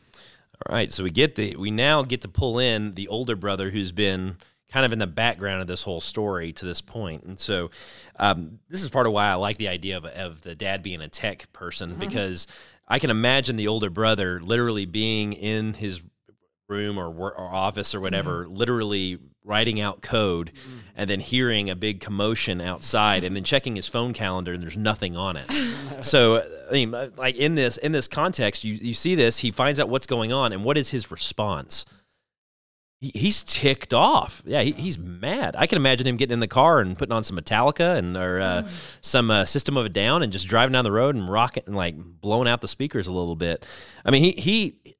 [SPEAKER 1] All right, so we get the we now get to pull in the older brother who's been kind of in the background of this whole story to this point, and so um, this is part of why I like the idea of, of the dad being a tech person because I can imagine the older brother literally being in his room or, or office or whatever, literally writing out code and then hearing a big commotion outside and then checking his phone calendar and there's nothing on it. so I mean uh, like in this in this context you you see this he finds out what's going on and what is his response? He, he's ticked off. Yeah, he, he's mad. I can imagine him getting in the car and putting on some Metallica and or uh, some uh, System of a Down and just driving down the road and rocking and like blowing out the speakers a little bit. I mean, he he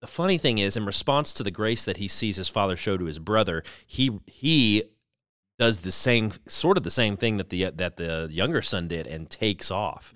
[SPEAKER 1] the funny thing is, in response to the grace that he sees his father show to his brother, he he does the same sort of the same thing that the that the younger son did and takes off.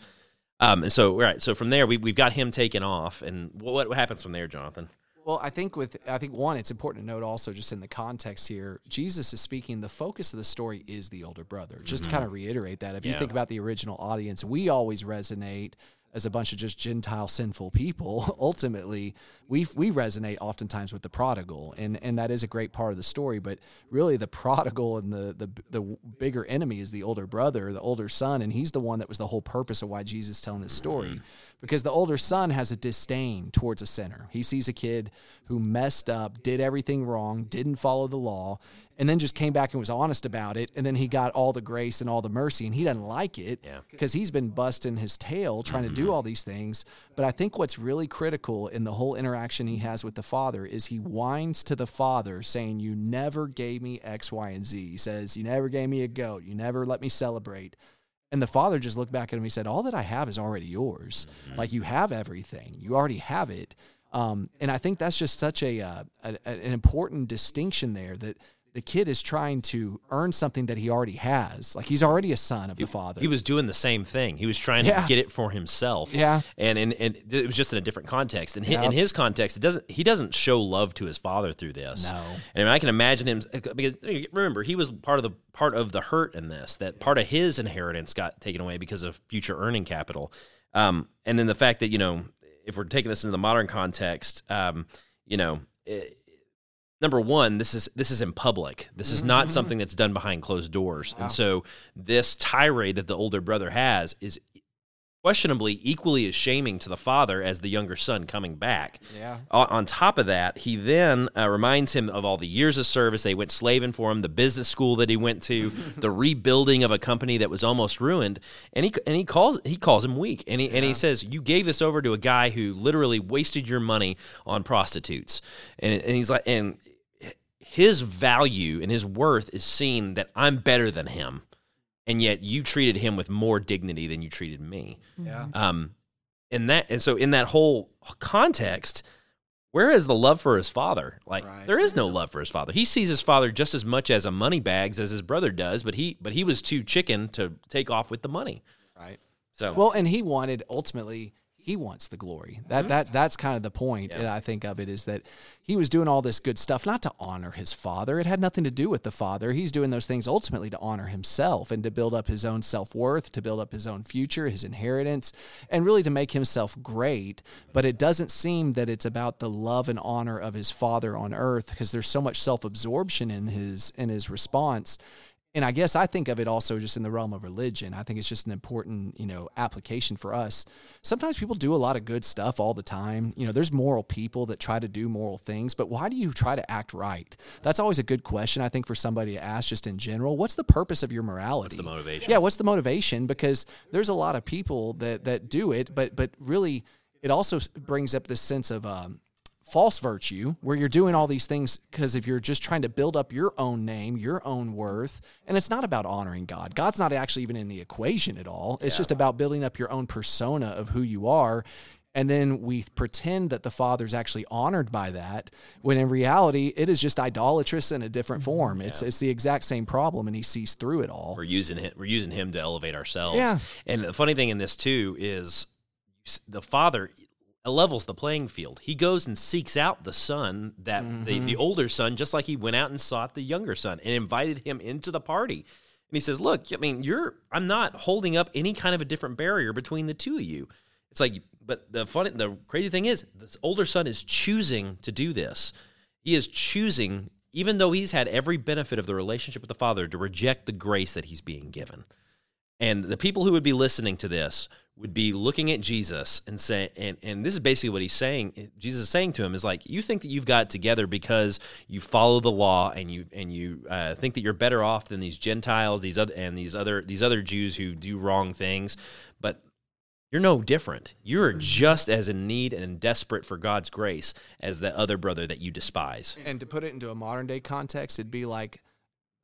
[SPEAKER 1] Um, and so, right, so from there we we've got him taken off, and what, what happens from there, Jonathan?
[SPEAKER 2] Well, I think with I think one, it's important to note also just in the context here, Jesus is speaking. The focus of the story is the older brother. Just to kind of reiterate that, if you think about the original audience, we always resonate as a bunch of just Gentile sinful people. Ultimately, we we resonate oftentimes with the prodigal, and and that is a great part of the story. But really, the prodigal and the the the bigger enemy is the older brother, the older son, and he's the one that was the whole purpose of why Jesus telling this story mm-hmm. Because the older son has a disdain towards a sinner. He sees a kid who messed up, did everything wrong, didn't follow the law, and then just came back and was honest about it. And then he got all the grace and all the mercy, and he doesn't like it
[SPEAKER 1] Yeah.
[SPEAKER 2] because he's been busting his tail trying to do mm-hmm. all these things. But I think what's really critical in the whole interaction he has with the father is he whines to the father saying, You never gave me X, Y, and Z. He says, You never gave me a goat. You never let me celebrate. And the father just looked back at him. He said, All that I have is already yours. Like you have everything, you already have it. Um, and I think that's just such a, uh, a an important distinction there that the kid is trying to earn something that he already has. Like he's already a son of the father.
[SPEAKER 1] He was doing the same thing. He was trying
[SPEAKER 2] Yeah.
[SPEAKER 1] to get it for himself.
[SPEAKER 2] Yeah.
[SPEAKER 1] and and, and it was just in a different context. And in his context, it doesn't. He doesn't show love to his father through this.
[SPEAKER 2] No.
[SPEAKER 1] and I can imagine him because remember he was part of the part of the hurt in this. That part of his inheritance got taken away because of future earning capital. Um, and then the fact that you know if we're taking this into the modern context, um, you know. It, number one, this is this is in public. This is not something that's done behind closed doors. And so this tirade that the older brother has is questionably equally as shaming to the father as the younger son coming back.
[SPEAKER 2] Yeah.
[SPEAKER 1] On, on top of that, he then uh, reminds him of all the years of service they went slaving for him, the business school that he went to, the rebuilding of a company that was almost ruined, and he and he calls he calls him weak, and he and he says, "You gave this over to a guy who literally wasted your money on prostitutes," and and he's like, and his value and his worth is seen that I'm better than him, and yet you treated him with more dignity than you treated me.
[SPEAKER 2] Yeah.
[SPEAKER 1] Um, and that and so in that whole context, where is the love for his father? Like
[SPEAKER 2] Right.
[SPEAKER 1] there is no love for his father. He sees his father just as much as a money bags as his brother does, but he but he was too chicken to take off with the money.
[SPEAKER 2] Right.
[SPEAKER 1] So
[SPEAKER 2] Well, and he wanted ultimately he wants the glory. That mm-hmm. that that's kind of the point.
[SPEAKER 1] Yeah.
[SPEAKER 2] And I think of it is that he was doing all this good stuff not to honor his father. It had nothing to do with the father. He's doing those things ultimately to honor himself and to build up his own self worth, to build up his own future, his inheritance, and really to make himself great. But it doesn't seem that it's about the love and honor of his father on earth because there's so much self absorption in his in his response and I guess I think of it also just in the realm of religion. I think it's just an important, you know, application for us. Sometimes people do a lot of good stuff all the time. You know, there's moral people that try to do moral things, but why do you try to act right? That's always a good question I think for somebody to ask just in general. What's the purpose of your morality?
[SPEAKER 1] the motivation?
[SPEAKER 2] Yeah, what's the motivation? Because there's a lot of people that that do it, but but really it also brings up this sense of um, false virtue where you're doing all these things because if you're just trying to build up your own name, your own worth, and it's not about honoring God. God's not actually even in the equation at all. It's just about building up your own persona of who you are. And then we pretend that the Father's actually honored by that, when in reality, it is just idolatrous in a different mm-hmm. form. It's it's the exact same problem, and he sees through it all.
[SPEAKER 1] we're using him we're using him to elevate ourselves.
[SPEAKER 2] Yeah.
[SPEAKER 1] And the funny thing in this too is the father levels the playing field. He goes and seeks out the son that the,
[SPEAKER 2] Mm-hmm.
[SPEAKER 1] the older son, just like he went out and sought the younger son and invited him into the party. And he says, "Look, I mean, you're I'm not holding up any kind of a different barrier between the two of you. It's like, but the funny, the crazy thing is, this older son is choosing to do this. He is choosing, even though he's had every benefit of the relationship with the father, to reject the grace that he's being given. And the people who would be listening to this would be looking at Jesus and say, and, and this is basically what he's saying. Jesus is saying to him is like, you think that you've got together because you follow the law and you and you uh, think that you're better off than these Gentiles, these other and these other these other Jews who do wrong things, but you're no different. You're just as in need and desperate for God's grace as the other brother that you despise.
[SPEAKER 2] And to put it into a modern day context, it'd be like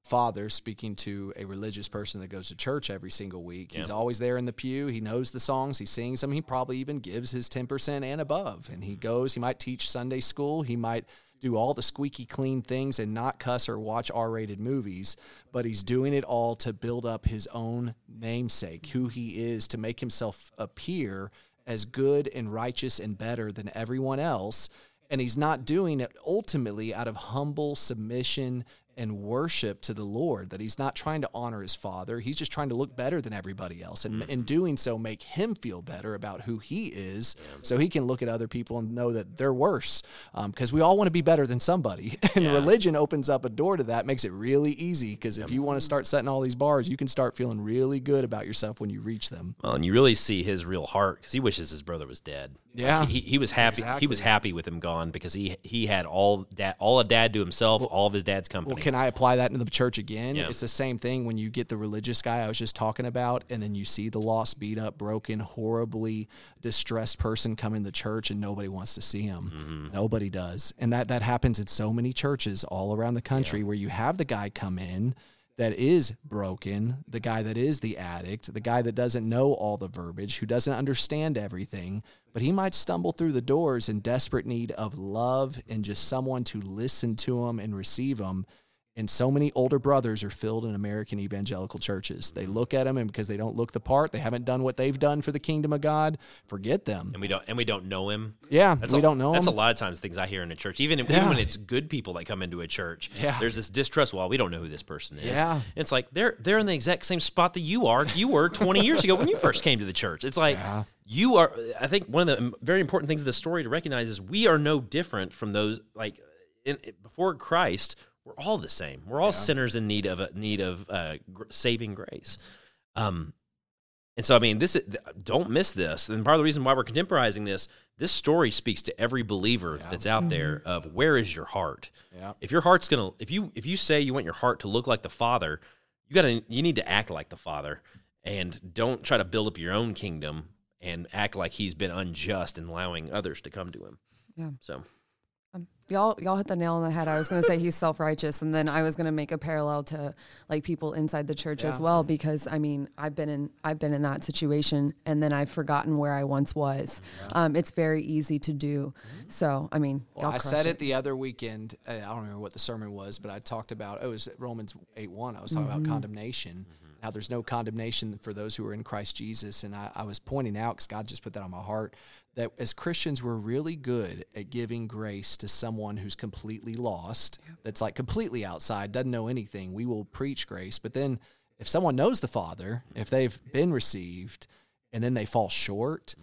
[SPEAKER 2] father speaking to a religious person that goes to church every single week. He's always there in the pew. He knows the songs. He sings them. He probably even gives his 10% and above. And he goes, he might teach Sunday school. He might do all the squeaky clean things and not cuss or watch R rated movies, but he's doing it all to build up his own namesake, who he is, to make himself appear as good and righteous and better than everyone else. And he's not doing it ultimately out of humble submission and worship to the Lord, that he's not trying to honor his father. He's just trying to look better than everybody else. And mm. in doing so, make him feel better about who he is so he can look at other people and know that they're worse. Um, because we all want to be better than somebody. And
[SPEAKER 1] Yeah.
[SPEAKER 2] religion opens up a door to that, makes it really easy. Because if you want to start setting all these bars, you can start feeling really good about yourself when you reach them.
[SPEAKER 1] Well, and you really see his real heart because he wishes his brother was dead.
[SPEAKER 2] Yeah.
[SPEAKER 1] he, he was happy. He was happy with him gone because he he had all that all a dad to himself, all of his dad's company.
[SPEAKER 2] Well, can I apply that into the church again?
[SPEAKER 1] Yeah.
[SPEAKER 2] It's the same thing when you get the religious guy I was just talking about, and then you see the lost, beat up, broken, horribly distressed person come in the church, and nobody wants to see him.
[SPEAKER 1] Mm-hmm.
[SPEAKER 2] Nobody does, and that that happens in so many churches all around the country where you have the guy come in that is broken, the guy that is the addict, the guy that doesn't know all the verbiage, who doesn't understand everything, but he might stumble through the doors in desperate need of love and just someone to listen to him and receive him. And so many older brothers are filled in American evangelical churches. They look at them and because they don't look the part, they haven't done what they've done for the kingdom of God, forget them.
[SPEAKER 1] and we don't and we don't know him.
[SPEAKER 2] Yeah,
[SPEAKER 1] That's
[SPEAKER 2] we
[SPEAKER 1] a,
[SPEAKER 2] don't know
[SPEAKER 1] That's
[SPEAKER 2] him.
[SPEAKER 1] a lot of times things I hear in a church, even, even
[SPEAKER 2] Yeah.
[SPEAKER 1] when it's good people that come into a church.
[SPEAKER 2] Yeah.
[SPEAKER 1] there's this distrust. Well, we don't know who this person is.
[SPEAKER 2] Yeah.
[SPEAKER 1] it's like they're they're in the exact same spot that you are. You were 20 years ago when you first came to the church. It's like you are. I think one of the very important things of the story to recognize is we are no different from those like in, before Christ. We're all the same. We're all sinners in need of a need of uh, gr- saving grace. Um, and so, I mean, this is, don't miss this. And part of the reason why we're contemporizing this, this story speaks to every believer that's out there of where is your heart.
[SPEAKER 2] Yeah.
[SPEAKER 1] If your heart's gonna, if you if you say you want your heart to look like the Father, you gotta you need to act like the Father, and don't try to build up your own kingdom and act like He's been unjust in allowing others to come to Him.
[SPEAKER 3] Yeah.
[SPEAKER 1] So
[SPEAKER 3] Um, y'all, y'all hit the nail on the head. I was going to say he's self righteous, and then I was going to make a parallel to like people inside the church as well, because I mean, I've been in, I've been in that situation, and then I've forgotten where I once was. Um, it's very easy to do. So, I mean,
[SPEAKER 2] Well,
[SPEAKER 3] y'all
[SPEAKER 2] I said it the other weekend. uh, I don't remember what the sermon was, but I talked about it was Romans eight one. I was talking about condemnation, how there's no condemnation for those who are in Christ Jesus, and I, I was pointing out because God just put that on my heart that as Christians we're really good at giving grace to someone who's completely lost, that's like completely outside, doesn't know anything. We will preach grace, but then if someone knows the Father, if they've been received, and then they fall short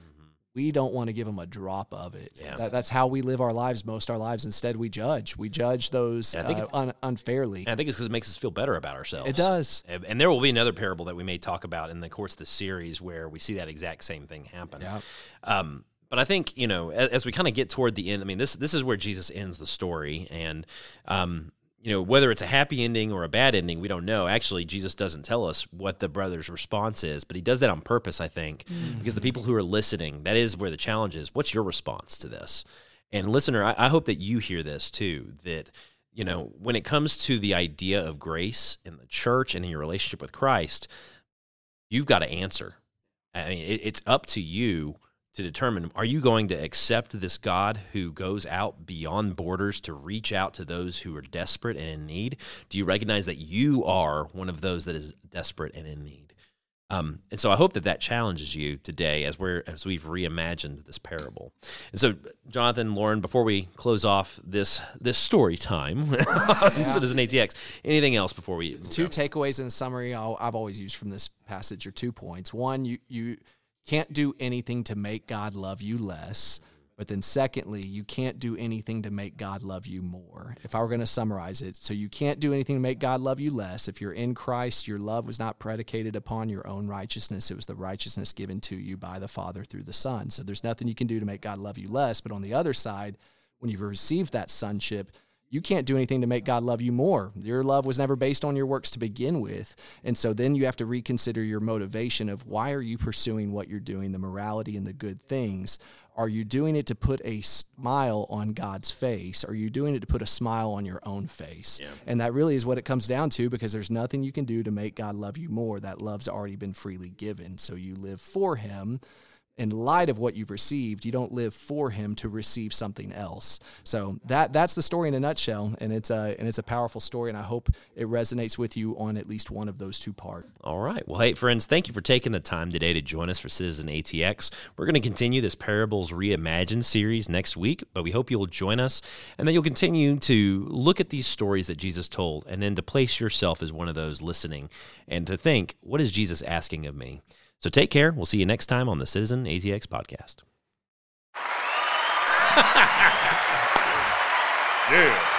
[SPEAKER 2] we don't want to give them a drop of it.
[SPEAKER 1] Yeah.
[SPEAKER 2] That, that's how we live our lives, most our lives. Instead, we judge. We judge those
[SPEAKER 1] I think
[SPEAKER 2] uh, un- unfairly.
[SPEAKER 1] I think it's because it makes us feel better about ourselves.
[SPEAKER 2] It does.
[SPEAKER 1] And and there will be another parable that we may talk about in the course of the series where we see that exact same thing happen.
[SPEAKER 2] Yeah.
[SPEAKER 1] Um, but I think you know, as, as we kind of get toward the end, I mean, this this is where Jesus ends the story, and um, you know, whether it's a happy ending or a bad ending, we don't know. Actually, Jesus doesn't tell us what the brother's response is, but he does that on purpose, I think, because the people who are listening, that is where the challenge is. What's your response to this? And listener, I, I hope that you hear this too. That you know, when it comes to the idea of grace in the church and in your relationship with Christ, you've got to answer. I mean, it, it's up to you to determine are you going to accept this God who goes out beyond borders to reach out to those who are desperate and in need? Do you recognize that you are one of those that is desperate and in need? Um, and so I hope that that challenges you today as we're as we've reimagined this parable. And so, Jonathan, Lauren, before we close off this this story time on Citizen ATX, anything else before we
[SPEAKER 2] Two takeaways in summary I'll, I've always used from this passage are two points. One, you you can't do anything to make God love you less. But then, secondly, you can't do anything to make God love you more. If I were going to summarize it, so you can't do anything to make God love you less. If you're in Christ, your love was not predicated upon your own righteousness, it was the righteousness given to you by the Father through the Son. So there's nothing you can do to make God love you less. But on the other side, when you've received that sonship, you can't do anything to make God love you more. Your love was never based on your works to begin with. And so then you have to reconsider your motivation of why are you pursuing what you're doing, the morality and the good things? Are you doing it to put a smile on God's face? Are you doing it to put a smile on your own face? And that really is what it comes down to because there's nothing you can do to make God love you more. That love's already been freely given. So you live for Him in light of what you've received, you don't live for him to receive something else. So that that's the story in a nutshell, and it's a and it's a powerful story, and I hope it resonates with you on at least one of those two parts.
[SPEAKER 1] All right. Well, hey, friends, thank you for taking the time today to join us for Citizen ATX. We're going to continue this Parables Reimagined series next week, but we hope you'll join us and that you'll continue to look at these stories that Jesus told and then to place yourself as one of those listening and to think, what is Jesus asking of me? So take care. We'll see you next time on the Citizen ATX podcast.
[SPEAKER 4] Yeah.